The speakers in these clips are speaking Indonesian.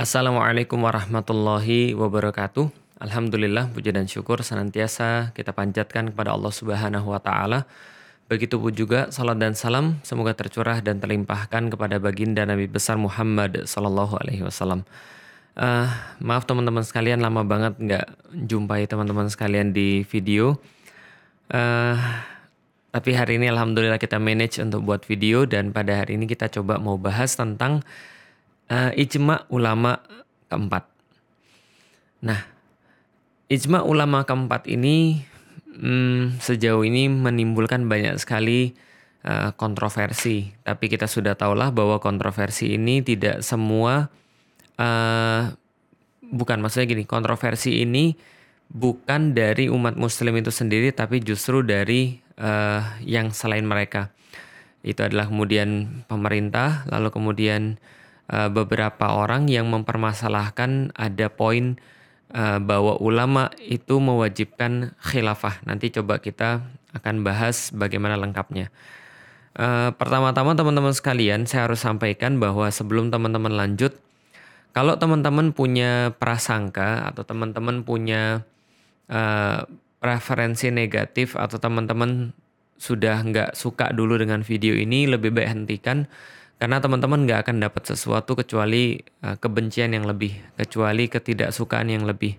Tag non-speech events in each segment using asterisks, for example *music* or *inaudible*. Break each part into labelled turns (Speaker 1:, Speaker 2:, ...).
Speaker 1: Assalamualaikum warahmatullahi wabarakatuh. Alhamdulillah puja dan syukur senantiasa kita panjatkan kepada Allah Subhanahu wa taala. Begitupun juga salat dan salam semoga tercurah dan terlimpahkan kepada baginda Nabi besar Muhammad sallallahu alaihi wasallam. Uh, maaf teman-teman sekalian lama banget nggak jumpai teman-teman sekalian di video. Uh, tapi hari ini alhamdulillah kita manage untuk buat video dan pada hari ini kita coba mau bahas tentang uh, ijma ulama keempat. Nah, ijma ulama keempat ini hmm, sejauh ini menimbulkan banyak sekali uh, kontroversi. Tapi kita sudah tahulah bahwa kontroversi ini tidak semua uh, bukan maksudnya gini, kontroversi ini bukan dari umat muslim itu sendiri tapi justru dari uh, yang selain mereka. Itu adalah kemudian pemerintah, lalu kemudian uh, beberapa orang yang mempermasalahkan ada poin uh, bahwa ulama itu mewajibkan khilafah. Nanti coba kita akan bahas bagaimana lengkapnya. Uh, pertama-tama teman-teman sekalian, saya harus sampaikan bahwa sebelum teman-teman lanjut, kalau teman-teman punya prasangka atau teman-teman punya preferensi negatif atau teman-teman sudah nggak suka dulu dengan video ini, lebih baik hentikan karena teman-teman nggak akan dapat sesuatu kecuali uh, kebencian yang lebih, kecuali ketidaksukaan yang lebih.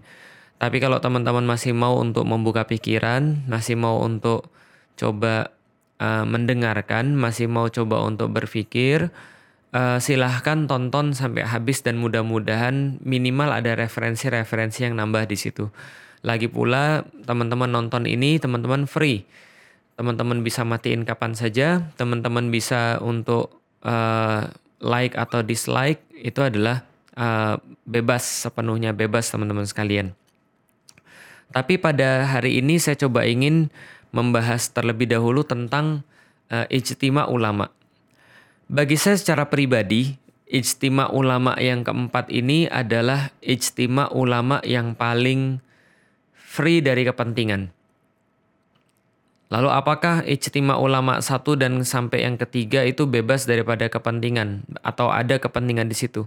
Speaker 1: Tapi kalau teman-teman masih mau untuk membuka pikiran, masih mau untuk coba uh, mendengarkan, masih mau coba untuk berpikir, uh, silahkan tonton sampai habis dan mudah-mudahan minimal ada referensi-referensi yang nambah di situ. Lagi pula teman-teman nonton ini teman-teman free. Teman-teman bisa matiin kapan saja, teman-teman bisa untuk uh, like atau dislike itu adalah uh, bebas sepenuhnya bebas teman-teman sekalian. Tapi pada hari ini saya coba ingin membahas terlebih dahulu tentang uh, ijtima ulama. Bagi saya secara pribadi, ijtima ulama yang keempat ini adalah ijtima ulama yang paling free dari kepentingan. Lalu apakah ijtima ulama satu dan sampai yang ketiga itu bebas daripada kepentingan atau ada kepentingan di situ?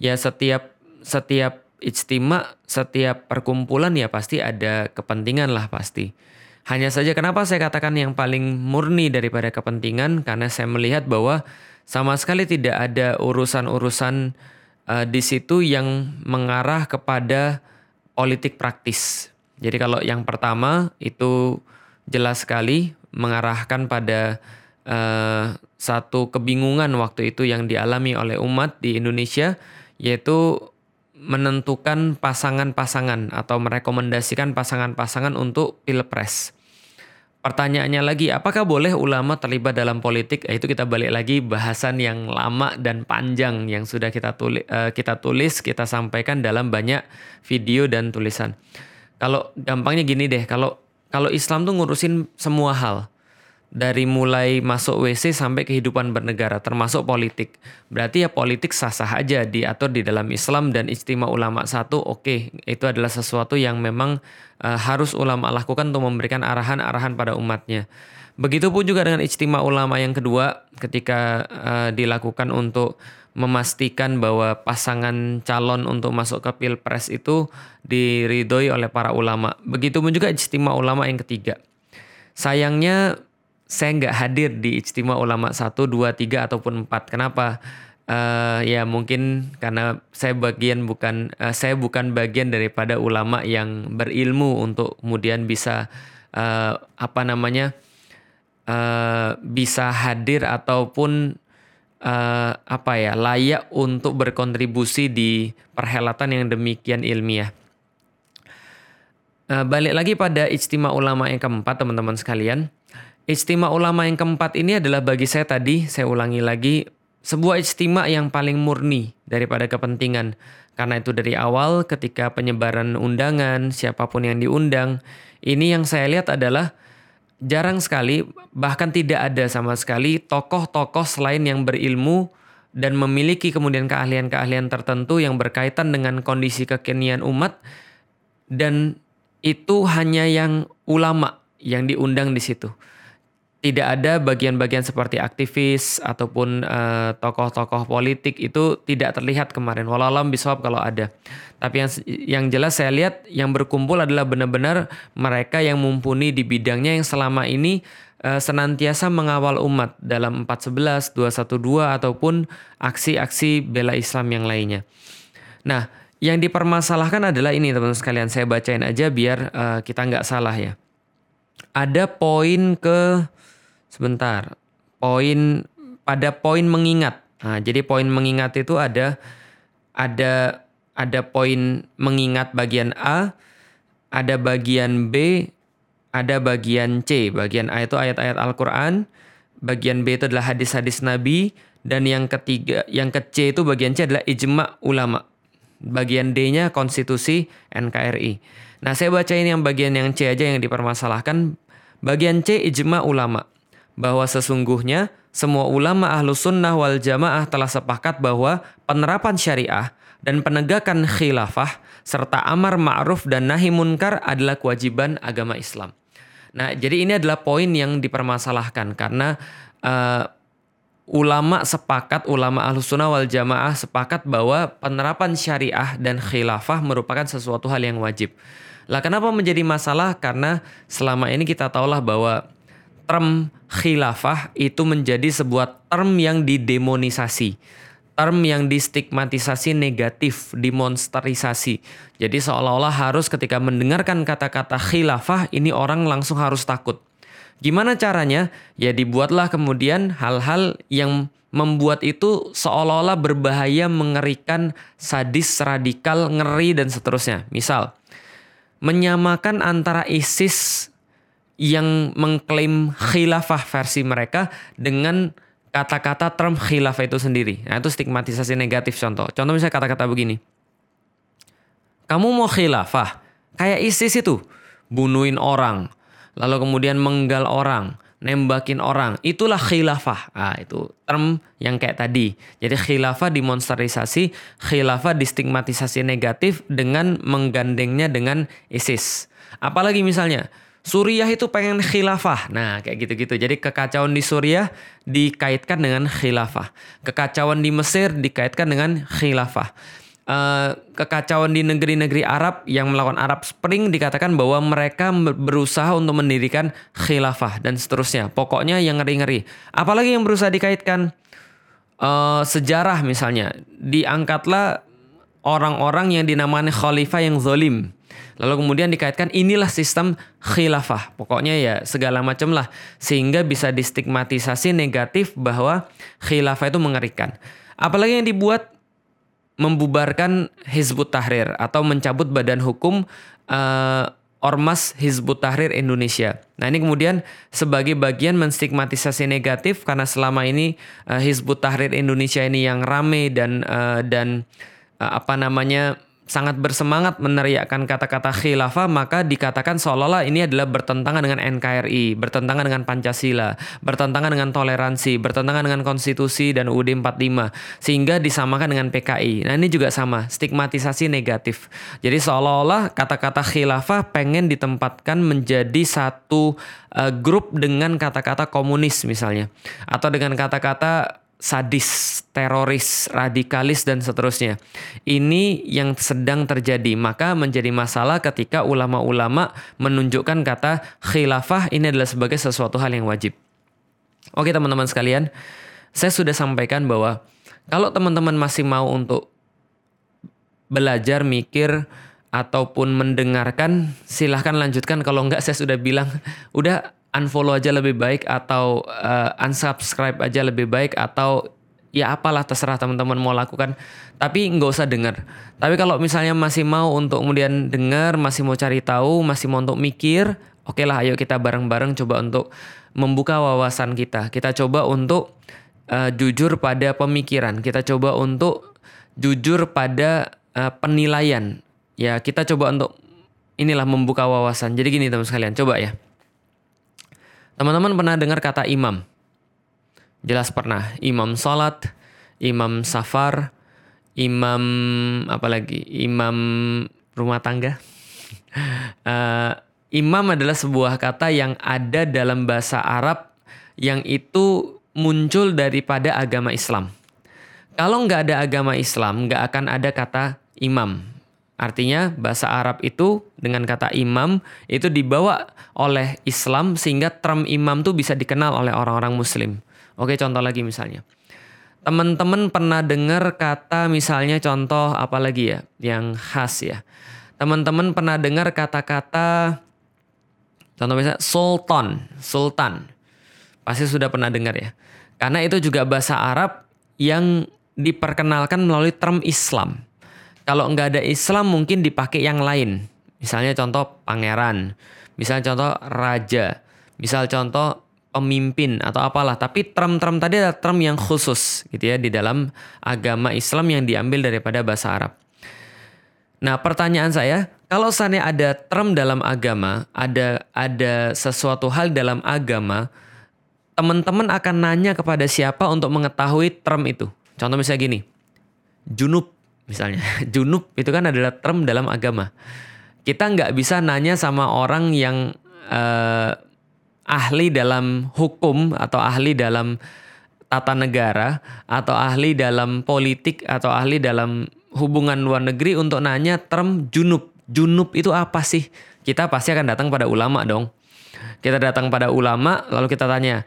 Speaker 1: Ya setiap setiap ijtima, setiap perkumpulan ya pasti ada kepentingan lah pasti. Hanya saja kenapa saya katakan yang paling murni daripada kepentingan karena saya melihat bahwa sama sekali tidak ada urusan-urusan uh, di situ yang mengarah kepada politik praktis. Jadi kalau yang pertama itu jelas sekali mengarahkan pada uh, satu kebingungan waktu itu yang dialami oleh umat di Indonesia yaitu menentukan pasangan-pasangan atau merekomendasikan pasangan-pasangan untuk pilpres. Pertanyaannya lagi, apakah boleh ulama terlibat dalam politik? Eh, itu kita balik lagi bahasan yang lama dan panjang yang sudah kita tulis, uh, kita tulis, kita sampaikan dalam banyak video dan tulisan. Kalau gampangnya gini deh, kalau kalau Islam tuh ngurusin semua hal dari mulai masuk WC sampai kehidupan bernegara termasuk politik. Berarti ya politik sah-sah aja diatur di dalam Islam dan istimewa ulama satu oke okay, itu adalah sesuatu yang memang uh, harus ulama lakukan untuk memberikan arahan-arahan pada umatnya. Begitupun juga dengan istimewa ulama yang kedua ketika uh, dilakukan untuk memastikan bahwa pasangan calon untuk masuk ke pilpres itu diridhoi oleh para ulama. Begitupun juga istimewa ulama yang ketiga. Sayangnya saya nggak hadir di istimewa ulama 1, 2, 3 ataupun 4. Kenapa? Uh, ya mungkin karena saya bagian bukan uh, saya bukan bagian daripada ulama yang berilmu untuk kemudian bisa uh, apa namanya uh, bisa hadir ataupun uh, apa ya layak untuk berkontribusi di perhelatan yang demikian ilmiah. Uh, balik lagi pada istimewa ulama yang keempat teman-teman sekalian. Istimewa ulama yang keempat ini adalah bagi saya tadi, saya ulangi lagi, sebuah istimewa yang paling murni daripada kepentingan. Karena itu dari awal ketika penyebaran undangan, siapa pun yang diundang, ini yang saya lihat adalah jarang sekali, bahkan tidak ada sama sekali tokoh-tokoh selain yang berilmu dan memiliki kemudian keahlian-keahlian tertentu yang berkaitan dengan kondisi kekinian umat. Dan itu hanya yang ulama yang diundang di situ tidak ada bagian-bagian seperti aktivis ataupun tokoh tokoh-tokoh politik itu tidak terlihat kemarin. Wallahualam bisawab kalau ada. Tapi yang yang jelas saya lihat yang berkumpul adalah benar-benar mereka yang mumpuni di bidangnya yang selama ini uh, senantiasa mengawal umat dalam 411, 212 ataupun aksi-aksi bela Islam yang lainnya. Nah, yang dipermasalahkan adalah ini teman-teman sekalian. Saya bacain aja biar uh, kita nggak salah ya. Ada poin ke Sebentar. Poin pada poin mengingat. Nah, jadi poin mengingat itu ada ada ada poin mengingat bagian A, ada bagian B, ada bagian C. Bagian A itu ayat-ayat Al-Qur'an, bagian B itu adalah hadis-hadis Nabi dan yang ketiga yang ke C itu bagian C adalah ijma ulama. Bagian D-nya konstitusi NKRI. Nah, saya bacain yang bagian yang C aja yang dipermasalahkan. Bagian C ijma ulama bahwa sesungguhnya semua ulama ahlu sunnah wal jamaah telah sepakat bahwa penerapan syariah dan penegakan khilafah serta amar ma'ruf dan nahi munkar adalah kewajiban agama Islam. Nah, jadi ini adalah poin yang dipermasalahkan karena uh, ulama sepakat, ulama ahlu sunnah wal jamaah sepakat bahwa penerapan syariah dan khilafah merupakan sesuatu hal yang wajib. Lah kenapa menjadi masalah? Karena selama ini kita tahulah bahwa term khilafah itu menjadi sebuah term yang didemonisasi, term yang distigmatisasi negatif, dimonsterisasi. Jadi seolah-olah harus ketika mendengarkan kata-kata khilafah ini orang langsung harus takut. Gimana caranya? Ya dibuatlah kemudian hal-hal yang membuat itu seolah-olah berbahaya, mengerikan, sadis, radikal, ngeri dan seterusnya. Misal, menyamakan antara ISIS yang mengklaim khilafah versi mereka dengan kata-kata term khilafah itu sendiri. Nah, itu stigmatisasi negatif contoh. Contoh misalnya kata-kata begini. Kamu mau khilafah, kayak ISIS itu, bunuhin orang, lalu kemudian menggal orang, nembakin orang. Itulah khilafah. Ah, itu term yang kayak tadi. Jadi khilafah dimonsterisasi, khilafah distigmatisasi negatif dengan menggandengnya dengan ISIS. Apalagi misalnya, Suriah itu pengen khilafah. Nah, kayak gitu-gitu. Jadi kekacauan di Suriah dikaitkan dengan khilafah. Kekacauan di Mesir dikaitkan dengan khilafah. Uh, kekacauan di negeri-negeri Arab yang melakukan Arab Spring dikatakan bahwa mereka berusaha untuk mendirikan khilafah dan seterusnya. Pokoknya yang ngeri-ngeri. Apalagi yang berusaha dikaitkan uh, sejarah misalnya. Diangkatlah orang-orang yang dinamai khalifah yang zolim Lalu kemudian dikaitkan inilah sistem khilafah. Pokoknya ya segala macam lah. Sehingga bisa distigmatisasi negatif bahwa khilafah itu mengerikan. Apalagi yang dibuat membubarkan Hizbut Tahrir atau mencabut badan hukum uh, Ormas Hizbut Tahrir Indonesia. Nah ini kemudian sebagai bagian menstigmatisasi negatif karena selama ini uh, Hizbut Tahrir Indonesia ini yang rame dan uh, dan uh, apa namanya sangat bersemangat meneriakkan kata-kata khilafah maka dikatakan seolah-olah ini adalah bertentangan dengan NKRI, bertentangan dengan Pancasila, bertentangan dengan toleransi, bertentangan dengan konstitusi dan UUD 45 sehingga disamakan dengan PKI. Nah, ini juga sama, stigmatisasi negatif. Jadi seolah-olah kata-kata khilafah pengen ditempatkan menjadi satu uh, grup dengan kata-kata komunis misalnya atau dengan kata-kata sadis, teroris, radikalis dan seterusnya. Ini yang sedang terjadi, maka menjadi masalah ketika ulama-ulama menunjukkan kata khilafah ini adalah sebagai sesuatu hal yang wajib. Oke teman-teman sekalian, saya sudah sampaikan bahwa kalau teman-teman masih mau untuk belajar, mikir, ataupun mendengarkan, silahkan lanjutkan. Kalau enggak saya sudah bilang, udah unfollow aja lebih baik atau uh, unsubscribe aja lebih baik atau ya apalah terserah teman-teman mau lakukan. Tapi nggak usah dengar tapi kalau misalnya masih mau untuk kemudian dengar masih mau cari tahu masih mau untuk mikir oke okay lah ayo kita bareng-bareng coba untuk membuka wawasan kita. Kita coba untuk uh, jujur pada pemikiran. Kita coba untuk jujur pada uh, penilaian. Ya kita coba untuk inilah membuka wawasan. Jadi gini teman sekalian coba ya. Teman-teman pernah dengar kata imam? Jelas pernah. Imam salat, imam safar, imam apa lagi? Imam rumah tangga. uh, *laughs* imam adalah sebuah kata yang ada dalam bahasa Arab yang itu muncul daripada agama Islam. Kalau nggak ada agama Islam, nggak akan ada kata imam. Artinya bahasa Arab itu dengan kata imam itu dibawa oleh Islam sehingga term imam tuh bisa dikenal oleh orang-orang muslim. Oke contoh lagi misalnya. Teman-teman pernah dengar kata misalnya contoh apa lagi ya yang khas ya. Teman-teman pernah dengar kata-kata contoh misalnya sultan, sultan. Pasti sudah pernah dengar ya. Karena itu juga bahasa Arab yang diperkenalkan melalui term Islam. Kalau nggak ada Islam mungkin dipakai yang lain. Misalnya contoh pangeran, misalnya contoh raja, misal contoh pemimpin atau apalah. Tapi term-term tadi adalah term yang khusus gitu ya di dalam agama Islam yang diambil daripada bahasa Arab. Nah, pertanyaan saya, kalau seandainya ada term dalam agama, ada ada sesuatu hal dalam agama, teman-teman akan nanya kepada siapa untuk mengetahui term itu? Contoh misalnya gini, junub misalnya. *laughs* Junub itu kan adalah term dalam agama. Kita nggak bisa nanya sama orang yang uh, ahli dalam hukum atau ahli dalam tata negara atau ahli dalam politik atau ahli dalam hubungan luar negeri untuk nanya term junub. Junub itu apa sih? Kita pasti akan datang pada ulama dong. Kita datang pada ulama lalu kita tanya,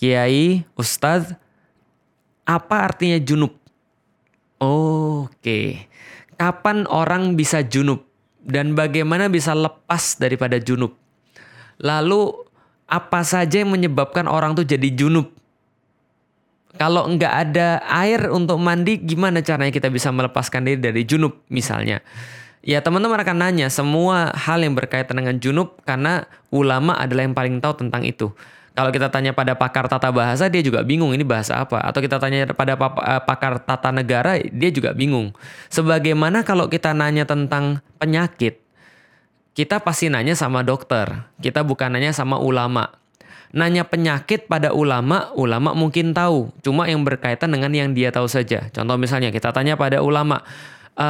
Speaker 1: "Kiai, ustadz, apa artinya junub?" Oke. Kapan orang bisa junub dan bagaimana bisa lepas daripada junub? Lalu apa saja yang menyebabkan orang tuh jadi junub? Kalau nggak ada air untuk mandi, gimana caranya kita bisa melepaskan diri dari junub misalnya? Ya teman-teman akan nanya semua hal yang berkaitan dengan junub karena ulama adalah yang paling tahu tentang itu. Kalau kita tanya pada pakar tata bahasa, dia juga bingung ini bahasa apa. Atau kita tanya pada eh, pakar tata negara, dia juga bingung. Sebagaimana kalau kita nanya tentang penyakit, kita pasti nanya sama dokter. Kita bukan nanya sama ulama. Nanya penyakit pada ulama, ulama mungkin tahu. Cuma yang berkaitan dengan yang dia tahu saja. Contoh misalnya kita tanya pada ulama, e,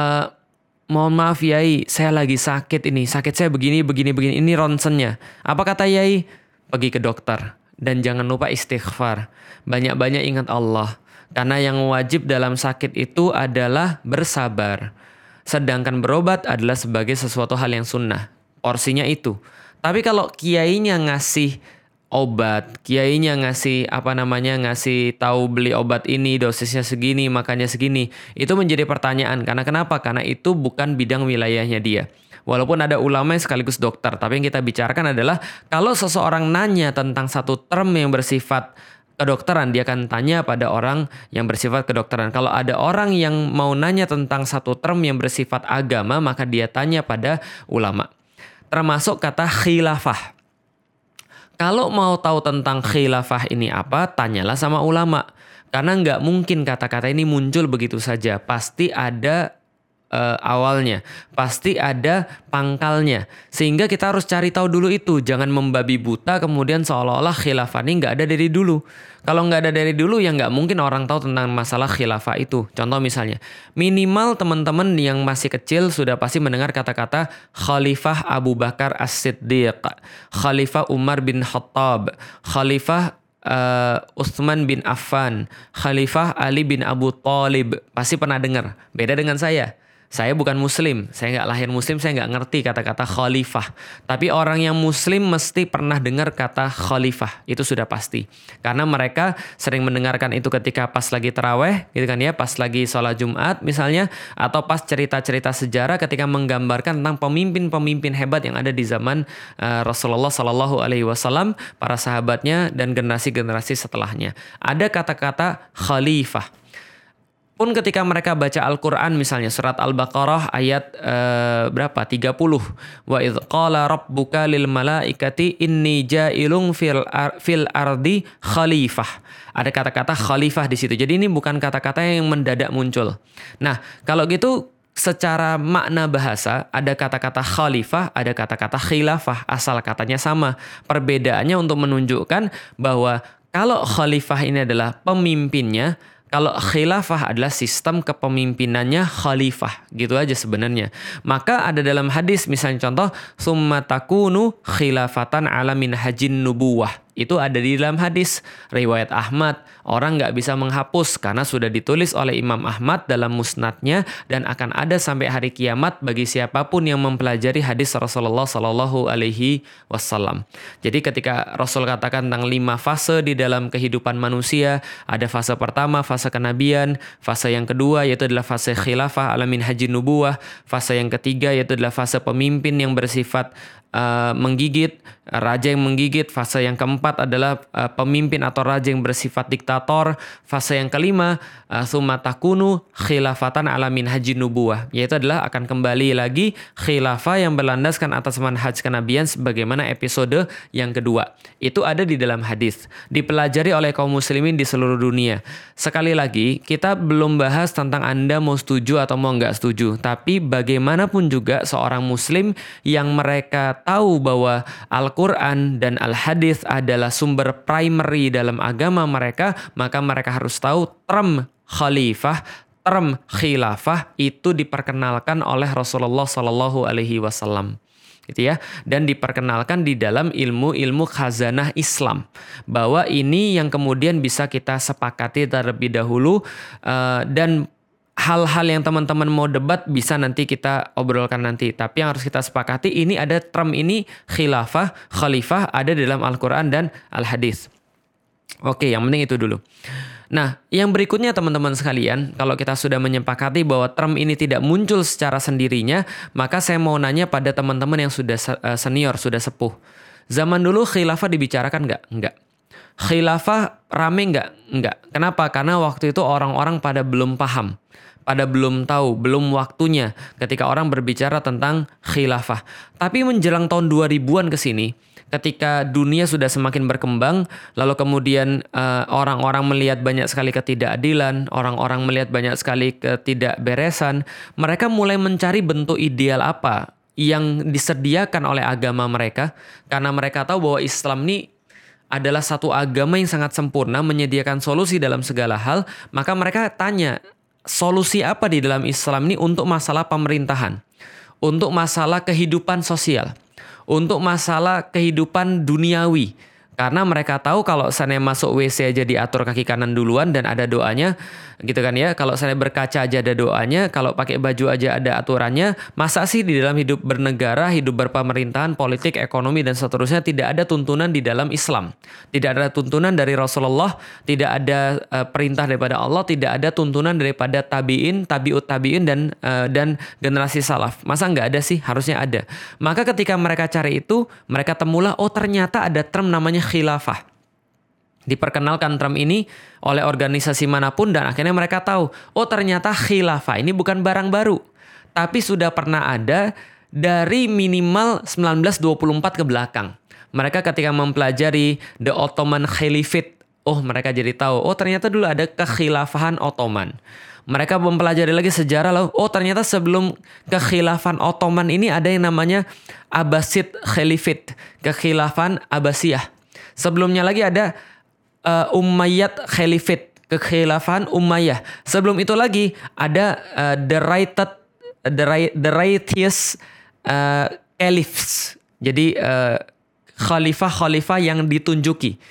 Speaker 1: mohon maaf Yai, saya lagi sakit ini. Sakit saya begini, begini, begini. Ini ronsennya. Apa kata Yai? pergi ke dokter dan jangan lupa istighfar. Banyak-banyak ingat Allah. Karena yang wajib dalam sakit itu adalah bersabar. Sedangkan berobat adalah sebagai sesuatu hal yang sunnah. Porsinya itu. Tapi kalau kiainya ngasih obat, kiainya ngasih apa namanya ngasih tahu beli obat ini dosisnya segini, makanya segini, itu menjadi pertanyaan. Karena kenapa? Karena itu bukan bidang wilayahnya dia. Walaupun ada ulama yang sekaligus dokter, tapi yang kita bicarakan adalah kalau seseorang nanya tentang satu term yang bersifat kedokteran, dia akan tanya pada orang yang bersifat kedokteran. Kalau ada orang yang mau nanya tentang satu term yang bersifat agama, maka dia tanya pada ulama. Termasuk kata khilafah. Kalau mau tahu tentang khilafah ini apa, tanyalah sama ulama. Karena nggak mungkin kata-kata ini muncul begitu saja. Pasti ada uh, awalnya. Pasti ada pangkalnya. Sehingga kita harus cari tahu dulu itu. Jangan membabi buta kemudian seolah-olah khilafah ini nggak ada dari dulu. Kalau nggak ada dari dulu ya nggak mungkin orang tahu tentang masalah khilafah itu. Contoh misalnya, minimal teman-teman yang masih kecil sudah pasti mendengar kata-kata Khalifah Abu Bakar As-Siddiq, Khalifah Umar bin Khattab, Khalifah uh, Utsman bin Affan, Khalifah Ali bin Abu Talib. Pasti pernah dengar. Beda dengan saya saya bukan muslim, saya nggak lahir muslim, saya nggak ngerti kata-kata khalifah. Tapi orang yang muslim mesti pernah dengar kata khalifah, itu sudah pasti. Karena mereka sering mendengarkan itu ketika pas lagi teraweh, gitu kan ya, pas lagi sholat Jumat misalnya, atau pas cerita-cerita sejarah ketika menggambarkan tentang pemimpin-pemimpin hebat yang ada di zaman uh, Rasulullah Shallallahu Alaihi Wasallam, para sahabatnya dan generasi-generasi setelahnya. Ada kata-kata khalifah pun ketika mereka baca Al-Qur'an misalnya surat Al-Baqarah ayat uh, berapa? 30 wa idz qala rabbuka lil malaikati inni ja'ilun fil ar fil ardi khalifah. Ada kata-kata khalifah di situ. Jadi ini bukan kata-kata yang mendadak muncul. Nah kalau gitu secara makna bahasa ada kata-kata khalifah, ada kata-kata khilafah, asal katanya sama. Perbedaannya untuk menunjukkan bahwa kalau khalifah ini adalah pemimpinnya, kalau khilafah adalah sistem kepemimpinannya khalifah, gitu aja sebenarnya. Maka ada dalam hadis misalnya contoh summa takunu khilafatan ala min hajin nubuwah. Itu ada di dalam hadis riwayat Ahmad. Orang nggak bisa menghapus karena sudah ditulis oleh Imam Ahmad dalam musnadnya dan akan ada sampai hari kiamat bagi siapa pun yang mempelajari hadis Rasulullah Shallallahu Alaihi Wasallam. Jadi ketika Rasul katakan tentang lima fase di dalam kehidupan manusia, ada fase pertama, fase kenabian, fase yang kedua yaitu adalah fase khilafah alamin haji nubuah, fase yang ketiga yaitu adalah fase pemimpin yang bersifat uh, menggigit, raja yang menggigit. Fase yang keempat adalah uh, pemimpin atau raja yang bersifat diktator. Fase yang kelima, uh, sumatakunu khilafatan alamin haji nubuah. Yaitu adalah akan kembali lagi khilafah yang berlandaskan atas manhaj kenabian sebagaimana episode yang kedua. Itu ada di dalam hadis. Dipelajari oleh kaum muslimin di seluruh dunia. Sekali lagi, kita belum bahas tentang Anda mau setuju atau mau nggak setuju. Tapi bagaimanapun juga seorang muslim yang mereka tahu bahwa Al-Quran dan Al-Hadis adalah sumber primary dalam agama mereka, maka mereka harus tahu term khalifah, term khilafah itu diperkenalkan oleh Rasulullah Shallallahu Alaihi Wasallam. Gitu ya. Dan diperkenalkan di dalam ilmu-ilmu khazanah Islam. Bahwa ini yang kemudian bisa kita sepakati terlebih dahulu uh, dan hal-hal yang teman-teman mau debat bisa nanti kita obrolkan nanti. Tapi yang harus kita sepakati ini ada term ini khilafah, khalifah ada dalam Al-Quran dan Al-Hadis. Oke, yang penting itu dulu. Nah, yang berikutnya teman-teman sekalian, kalau kita sudah menyepakati bahwa term ini tidak muncul secara sendirinya, maka saya mau nanya pada teman-teman yang sudah eh, senior, sudah sepuh. Zaman dulu khilafah dibicarakan nggak? Nggak. Khilafah rame nggak? Nggak. Kenapa? Karena waktu itu orang-orang pada belum paham pada belum tahu, belum waktunya ketika orang berbicara tentang khilafah. Tapi menjelang tahun 2000-an ke sini, ketika dunia sudah semakin berkembang, lalu kemudian uh, orang-orang melihat banyak sekali ketidakadilan, orang-orang melihat banyak sekali ketidakberesan, mereka mulai mencari bentuk ideal apa yang disediakan oleh agama mereka karena mereka tahu bahwa Islam ini adalah satu agama yang sangat sempurna menyediakan solusi dalam segala hal, maka mereka tanya, solusi apa di dalam Islam ini untuk masalah pemerintahan, untuk masalah kehidupan sosial, untuk masalah kehidupan duniawi. Karena mereka tahu kalau saya masuk WC aja diatur kaki kanan duluan dan ada doanya, gitu kan ya. Kalau saya berkaca aja ada doanya, kalau pakai baju aja ada aturannya. Masa sih di dalam hidup bernegara, hidup berpemerintahan, politik, ekonomi dan seterusnya tidak ada tuntunan di dalam Islam. Tidak ada tuntunan dari Rasulullah, tidak ada uh, perintah daripada Allah, tidak ada tuntunan daripada tabiin, tabiut tabiin dan uh, dan generasi salaf. Masa nggak ada sih? Harusnya ada. Maka ketika mereka cari itu, mereka temulah oh ternyata ada term namanya khilafah. Diperkenalkan term ini oleh organisasi mana pun dan akhirnya mereka tahu, oh ternyata khilafah ini bukan barang baru, tapi sudah pernah ada dari minimal 1924 ke belakang. Mereka ketika mempelajari The Ottoman Caliphate, oh mereka jadi tahu, oh ternyata dulu ada kekhilafahan Ottoman. Mereka mempelajari lagi sejarah loh. Oh ternyata sebelum kekhilafan Ottoman ini ada yang namanya Abbasid Caliphate, kekhilafan Abbasiyah. Sebelumnya lagi ada uh, Umayyad Khalifate, kekhilafan Umayyah. Sebelum itu lagi ada uh, the righted the right the righteous uh, caliphs. Jadi uh, khalifah-khalifah yang ditunjuki.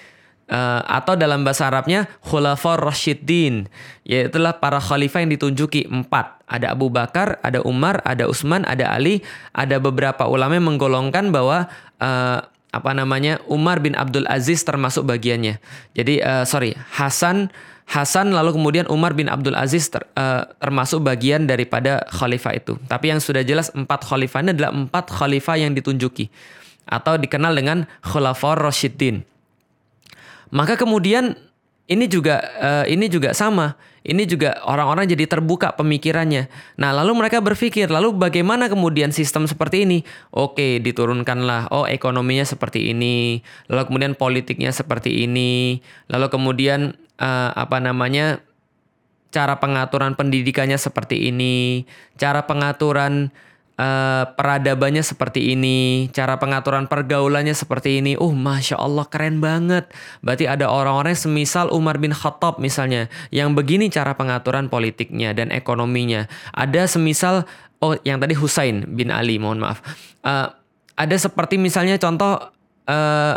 Speaker 1: Uh, atau dalam bahasa Arabnya khulafa rasyidin yaitulah para khalifah yang ditunjuki empat ada Abu Bakar ada Umar ada Utsman ada Ali ada beberapa ulama yang menggolongkan bahwa uh, apa namanya Umar bin Abdul Aziz termasuk bagiannya. Jadi uh, sorry Hasan Hasan lalu kemudian Umar bin Abdul Aziz ter, uh, termasuk bagian daripada khalifah itu. Tapi yang sudah jelas empat khalifah ini adalah empat khalifah yang ditunjuki atau dikenal dengan Khulafaur Rasyidin. Maka kemudian ini juga uh, ini juga sama. Ini juga orang-orang jadi terbuka pemikirannya. Nah, lalu mereka berpikir, lalu bagaimana kemudian sistem seperti ini? Oke, diturunkanlah. Oh, ekonominya seperti ini. Lalu kemudian politiknya seperti ini. Lalu kemudian uh, apa namanya? cara pengaturan pendidikannya seperti ini, cara pengaturan uh, peradabannya seperti ini, cara pengaturan pergaulannya seperti ini. Uh, masya Allah keren banget. Berarti ada orang-orang semisal Umar bin Khattab misalnya, yang begini cara pengaturan politiknya dan ekonominya. Ada semisal oh yang tadi Husain bin Ali, mohon maaf. Uh, ada seperti misalnya contoh uh,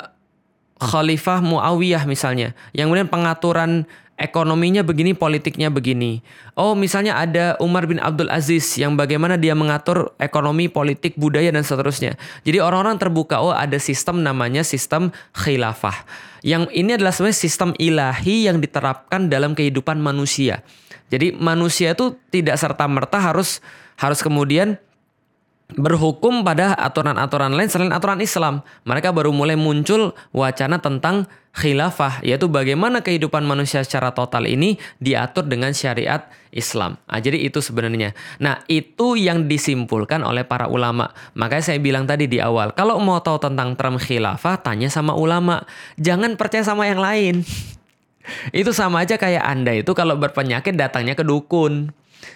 Speaker 1: Khalifah Muawiyah misalnya, yang kemudian pengaturan ekonominya begini, politiknya begini. Oh, misalnya ada Umar bin Abdul Aziz yang bagaimana dia mengatur ekonomi, politik, budaya dan seterusnya. Jadi orang-orang terbuka, oh ada sistem namanya sistem khilafah. Yang ini adalah sebenarnya sistem ilahi yang diterapkan dalam kehidupan manusia. Jadi manusia itu tidak serta-merta harus harus kemudian berhukum pada aturan-aturan lain selain aturan Islam. Mereka baru mulai muncul wacana tentang khilafah, yaitu bagaimana kehidupan manusia secara total ini diatur dengan syariat Islam. Nah, jadi itu sebenarnya. Nah, itu yang disimpulkan oleh para ulama. Makanya saya bilang tadi di awal, kalau mau tahu tentang term khilafah, tanya sama ulama. Jangan percaya sama yang lain. *laughs* itu sama aja kayak Anda itu kalau berpenyakit datangnya ke dukun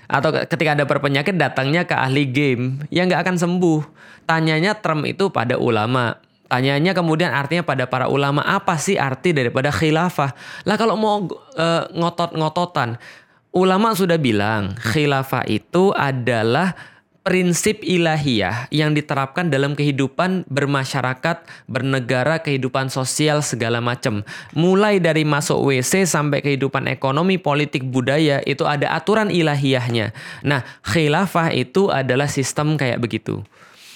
Speaker 1: atau ketika ada berpenyakit datangnya ke ahli game yang nggak akan sembuh. Tanyanya term itu pada ulama. Tanyanya kemudian artinya pada para ulama apa sih arti daripada khilafah? Lah kalau mau uh, ngotot-ngototan, ulama sudah bilang khilafah itu adalah prinsip ilahiyah yang diterapkan dalam kehidupan bermasyarakat, bernegara, kehidupan sosial segala macam. Mulai dari masuk WC sampai kehidupan ekonomi, politik, budaya itu ada aturan ilahiyahnya. Nah, khilafah itu adalah sistem kayak begitu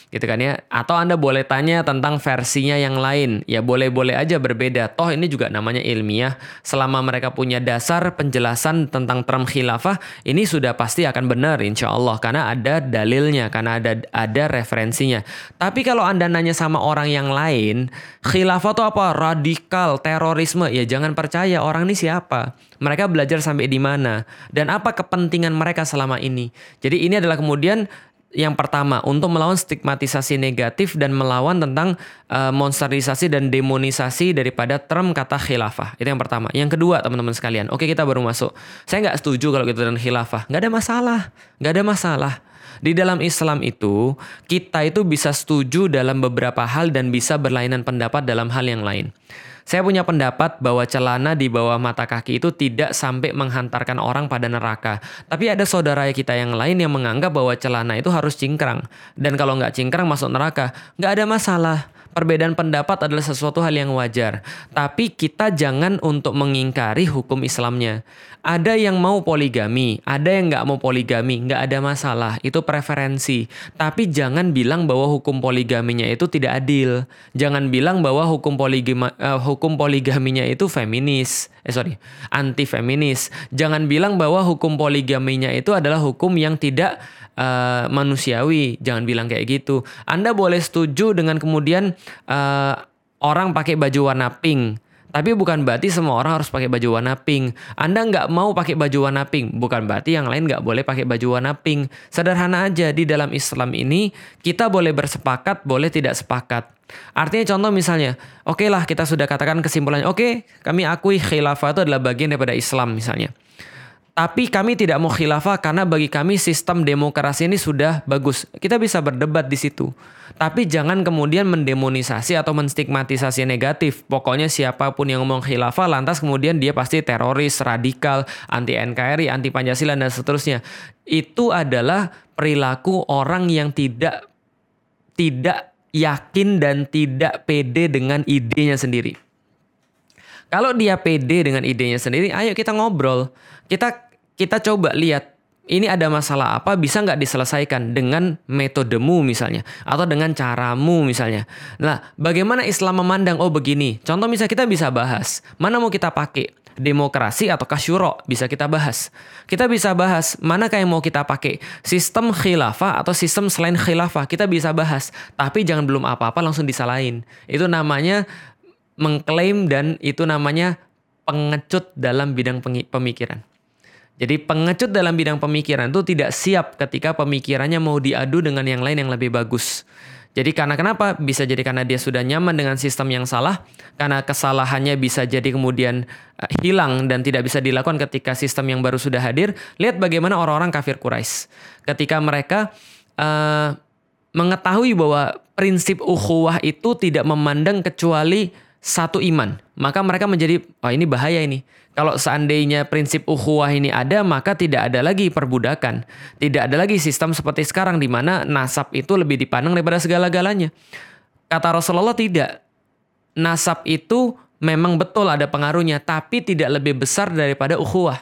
Speaker 1: gitu kan ya. Atau Anda boleh tanya tentang versinya yang lain. Ya boleh-boleh aja berbeda. Toh ini juga namanya ilmiah. Selama mereka punya dasar penjelasan tentang term khilafah, ini sudah pasti akan benar insya Allah. Karena ada dalilnya, karena ada ada referensinya. Tapi kalau Anda nanya sama orang yang lain, khilafah itu apa? Radikal, terorisme. Ya jangan percaya orang ini siapa. Mereka belajar sampai di mana dan apa kepentingan mereka selama ini. Jadi ini adalah kemudian yang pertama untuk melawan stigmatisasi negatif dan melawan tentang uh, monsterisasi dan demonisasi daripada term kata khilafah. Itu yang pertama. Yang kedua teman-teman sekalian. Oke kita baru masuk. Saya nggak setuju kalau gitu dengan khilafah. Nggak ada masalah. Nggak ada masalah. Di dalam Islam itu kita itu bisa setuju dalam beberapa hal dan bisa berlainan pendapat dalam hal yang lain saya punya pendapat bahwa celana di bawah mata kaki itu tidak sampai menghantarkan orang pada neraka. Tapi ada saudara kita yang lain yang menganggap bahwa celana itu harus cingkrang. Dan kalau nggak cingkrang masuk neraka, nggak ada masalah perbedaan pendapat adalah sesuatu hal yang wajar. Tapi kita jangan untuk mengingkari hukum Islamnya. Ada yang mau poligami, ada yang nggak mau poligami, nggak ada masalah. Itu preferensi. Tapi jangan bilang bahwa hukum poligaminya itu tidak adil. Jangan bilang bahwa hukum poligami uh, hukum poligaminya itu feminis. Eh sorry, anti feminis. Jangan bilang bahwa hukum poligaminya itu adalah hukum yang tidak uh, manusiawi. Jangan bilang kayak gitu. Anda boleh setuju dengan kemudian uh, orang pakai baju warna pink. Tapi bukan berarti semua orang harus pakai baju warna pink. Anda nggak mau pakai baju warna pink, bukan berarti yang lain nggak boleh pakai baju warna pink. Sederhana aja di dalam Islam ini kita boleh bersepakat, boleh tidak sepakat. Artinya contoh misalnya, oke okay lah kita sudah katakan kesimpulannya, oke okay, kami akui khilafah itu adalah bagian daripada Islam misalnya. Tapi kami tidak mau khilafah karena bagi kami sistem demokrasi ini sudah bagus. Kita bisa berdebat di situ. Tapi jangan kemudian mendemonisasi atau menstigmatisasi negatif. Pokoknya siapa pun yang ngomong khilafah lantas kemudian dia pasti teroris, radikal, anti NKRI, anti Pancasila dan seterusnya. Itu adalah perilaku orang yang tidak tidak yakin dan tidak pede dengan idenya sendiri. Kalau dia pede dengan idenya sendiri, ayo kita ngobrol. Kita kita coba lihat ini ada masalah apa bisa nggak diselesaikan dengan metodemu misalnya atau dengan caramu misalnya. Nah, bagaimana Islam memandang oh begini? Contoh misalnya kita bisa bahas mana mau kita pakai demokrasi atau kasyuro bisa kita bahas. Kita bisa bahas mana yang mau kita pakai sistem khilafah atau sistem selain khilafah kita bisa bahas. Tapi jangan belum apa-apa langsung disalahin. Itu namanya mengklaim dan itu namanya pengecut dalam bidang pemikiran. Jadi pengecut dalam bidang pemikiran itu tidak siap ketika pemikirannya mau diadu dengan yang lain yang lebih bagus. Jadi karena kenapa? Bisa jadi karena dia sudah nyaman dengan sistem yang salah, karena kesalahannya bisa jadi kemudian uh, hilang dan tidak bisa dilakukan ketika sistem yang baru sudah hadir. Lihat bagaimana orang-orang kafir Quraisy ketika mereka uh, mengetahui bahwa prinsip ukhuwah itu tidak memandang kecuali satu iman, maka mereka menjadi oh ini bahaya ini. Kalau seandainya prinsip ukhuwah ini ada, maka tidak ada lagi perbudakan. Tidak ada lagi sistem seperti sekarang di mana nasab itu lebih dipandang daripada segala-galanya. Kata Rasulullah tidak. nasab itu memang betul ada pengaruhnya, tapi tidak lebih besar daripada ukhuwah.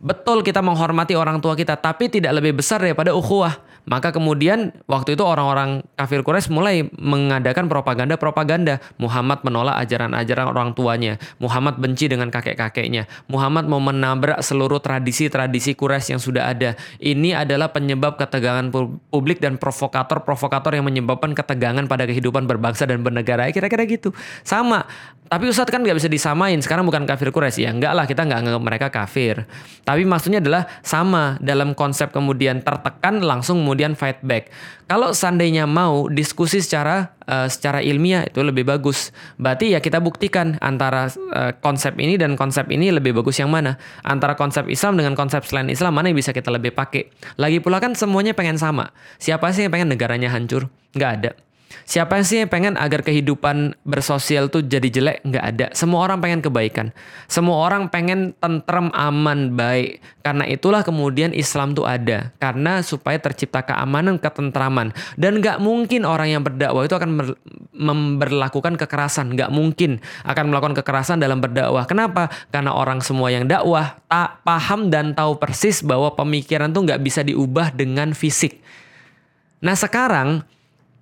Speaker 1: Betul kita menghormati orang tua kita, tapi tidak lebih besar daripada ukhuwah. Maka kemudian waktu itu orang-orang kafir Quraisy mulai mengadakan propaganda-propaganda. Muhammad menolak ajaran-ajaran orang tuanya. Muhammad benci dengan kakek-kakeknya. Muhammad mau menabrak seluruh tradisi-tradisi Quraisy yang sudah ada. Ini adalah penyebab ketegangan publik dan provokator-provokator yang menyebabkan ketegangan pada kehidupan berbangsa dan bernegara. Kira-kira gitu. Sama. Tapi Ustadz kan nggak bisa disamain. Sekarang bukan kafir Quraisy. Ya enggak lah kita nggak anggap mereka kafir. Tapi maksudnya adalah sama dalam konsep kemudian tertekan langsung kemudian fight back. Kalau seandainya mau diskusi secara uh, secara ilmiah itu lebih bagus. Berarti ya kita buktikan antara uh, konsep ini dan konsep ini lebih bagus yang mana? Antara konsep Islam dengan konsep selain Islam mana yang bisa kita lebih pakai? Lagi pula kan semuanya pengen sama. Siapa sih yang pengen negaranya hancur? Nggak ada. Siapa sih yang pengen agar kehidupan bersosial tuh jadi jelek? Nggak ada. Semua orang pengen kebaikan. Semua orang pengen tentrem, aman, baik. Karena itulah kemudian Islam tuh ada. Karena supaya tercipta keamanan, ketentraman. Dan nggak mungkin orang yang berdakwah itu akan memperlakukan kekerasan. Nggak mungkin akan melakukan kekerasan dalam berdakwah. Kenapa? Karena orang semua yang dakwah tak paham dan tahu persis bahwa pemikiran tuh nggak bisa diubah dengan fisik. Nah sekarang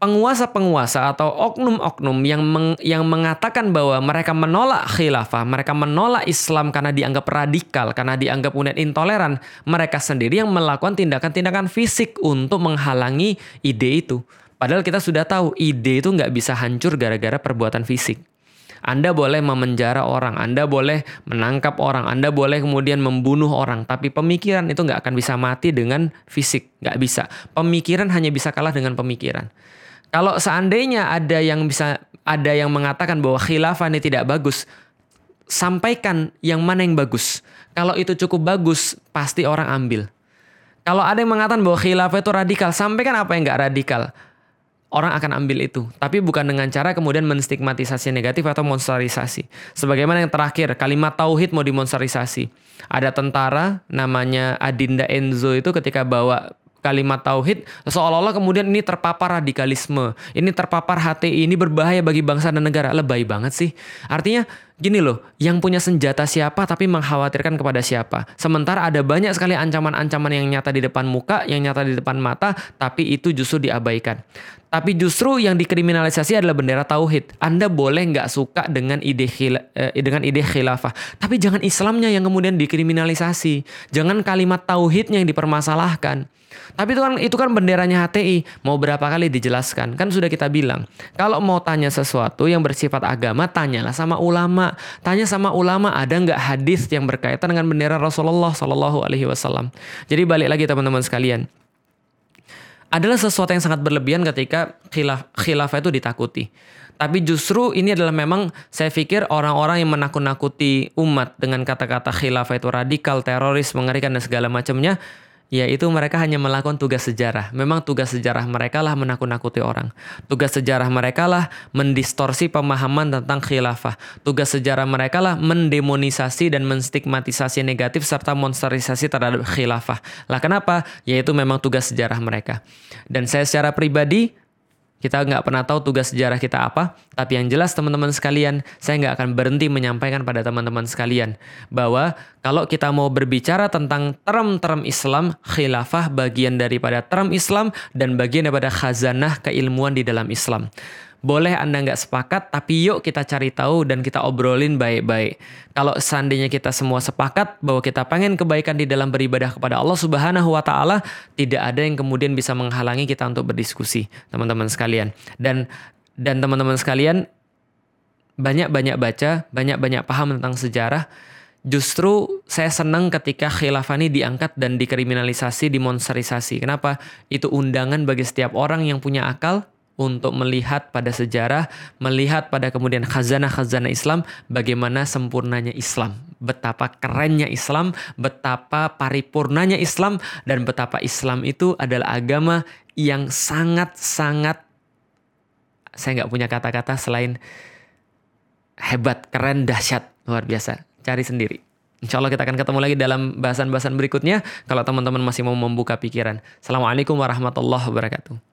Speaker 1: penguasa-penguasa atau oknum-oknum yang meng, yang mengatakan bahwa mereka menolak khilafah, mereka menolak Islam karena dianggap radikal, karena dianggap kemudian intoleran, mereka sendiri yang melakukan tindakan-tindakan fisik untuk menghalangi ide itu. Padahal kita sudah tahu ide itu nggak bisa hancur gara-gara perbuatan fisik. Anda boleh memenjara orang, Anda boleh menangkap orang, Anda boleh kemudian membunuh orang, tapi pemikiran itu nggak akan bisa mati dengan fisik, nggak bisa. Pemikiran hanya bisa kalah dengan pemikiran. Kalau seandainya ada yang bisa ada yang mengatakan bahwa khilafah ini tidak bagus, sampaikan yang mana yang bagus. Kalau itu cukup bagus, pasti orang ambil. Kalau ada yang mengatakan bahwa khilafah itu radikal, sampaikan apa yang nggak radikal. Orang akan ambil itu, tapi bukan dengan cara kemudian menstigmatisasi negatif atau monsterisasi. Sebagaimana yang terakhir, kalimat tauhid mau dimonsterisasi. Ada tentara namanya Adinda Enzo itu ketika bawa kalimat tauhid seolah-olah kemudian ini terpapar radikalisme, ini terpapar HTI, ini berbahaya bagi bangsa dan negara. Lebay banget sih. Artinya gini loh, yang punya senjata siapa tapi mengkhawatirkan kepada siapa. Sementara ada banyak sekali ancaman-ancaman yang nyata di depan muka, yang nyata di depan mata, tapi itu justru diabaikan. Tapi justru yang dikriminalisasi adalah bendera tauhid. Anda boleh nggak suka dengan ide khila, eh, dengan ide khilafah, tapi jangan Islamnya yang kemudian dikriminalisasi. Jangan kalimat tauhidnya yang dipermasalahkan. Tapi itu kan itu kan benderanya HTI. Mau berapa kali dijelaskan? Kan sudah kita bilang. Kalau mau tanya sesuatu yang bersifat agama, tanyalah sama ulama. Tanya sama ulama ada nggak hadis yang berkaitan dengan bendera Rasulullah Shallallahu Alaihi Wasallam. Jadi balik lagi teman-teman sekalian adalah sesuatu yang sangat berlebihan ketika khilaf khilafah itu ditakuti. Tapi justru ini adalah memang saya pikir orang-orang yang menakut-nakuti umat dengan kata-kata khilafah itu radikal, teroris, mengerikan dan segala macamnya yaitu mereka hanya melakukan tugas sejarah. Memang tugas sejarah mereka lah menakut-nakuti orang. Tugas sejarah mereka lah mendistorsi pemahaman tentang khilafah. Tugas sejarah mereka lah mendemonisasi dan menstigmatisasi negatif serta monsterisasi terhadap khilafah. Lah kenapa? Yaitu memang tugas sejarah mereka. Dan saya secara pribadi kita nggak pernah tahu tugas sejarah kita apa, tapi yang jelas teman-teman sekalian, saya nggak akan berhenti menyampaikan pada teman-teman sekalian bahwa kalau kita mau berbicara tentang term-term Islam, khilafah bagian daripada term Islam dan bagian daripada khazanah keilmuan di dalam Islam. Boleh Anda nggak sepakat, tapi yuk kita cari tahu dan kita obrolin baik-baik. Kalau seandainya kita semua sepakat bahwa kita pengen kebaikan di dalam beribadah kepada Allah Subhanahu wa taala, tidak ada yang kemudian bisa menghalangi kita untuk berdiskusi, teman-teman sekalian. Dan dan teman-teman sekalian banyak-banyak baca, banyak-banyak paham tentang sejarah. Justru saya senang ketika khilafah ini diangkat dan dikriminalisasi, dimonsterisasi. Kenapa? Itu undangan bagi setiap orang yang punya akal untuk melihat pada sejarah, melihat pada kemudian khazanah-khazanah Islam, bagaimana sempurnanya Islam, betapa kerennya Islam, betapa paripurnanya Islam, dan betapa Islam itu adalah agama yang sangat-sangat, saya nggak punya kata-kata selain hebat, keren, dahsyat, luar biasa. Cari sendiri. Insya Allah kita akan ketemu lagi dalam bahasan-bahasan berikutnya. Kalau teman-teman masih mau membuka pikiran. Assalamualaikum warahmatullahi wabarakatuh.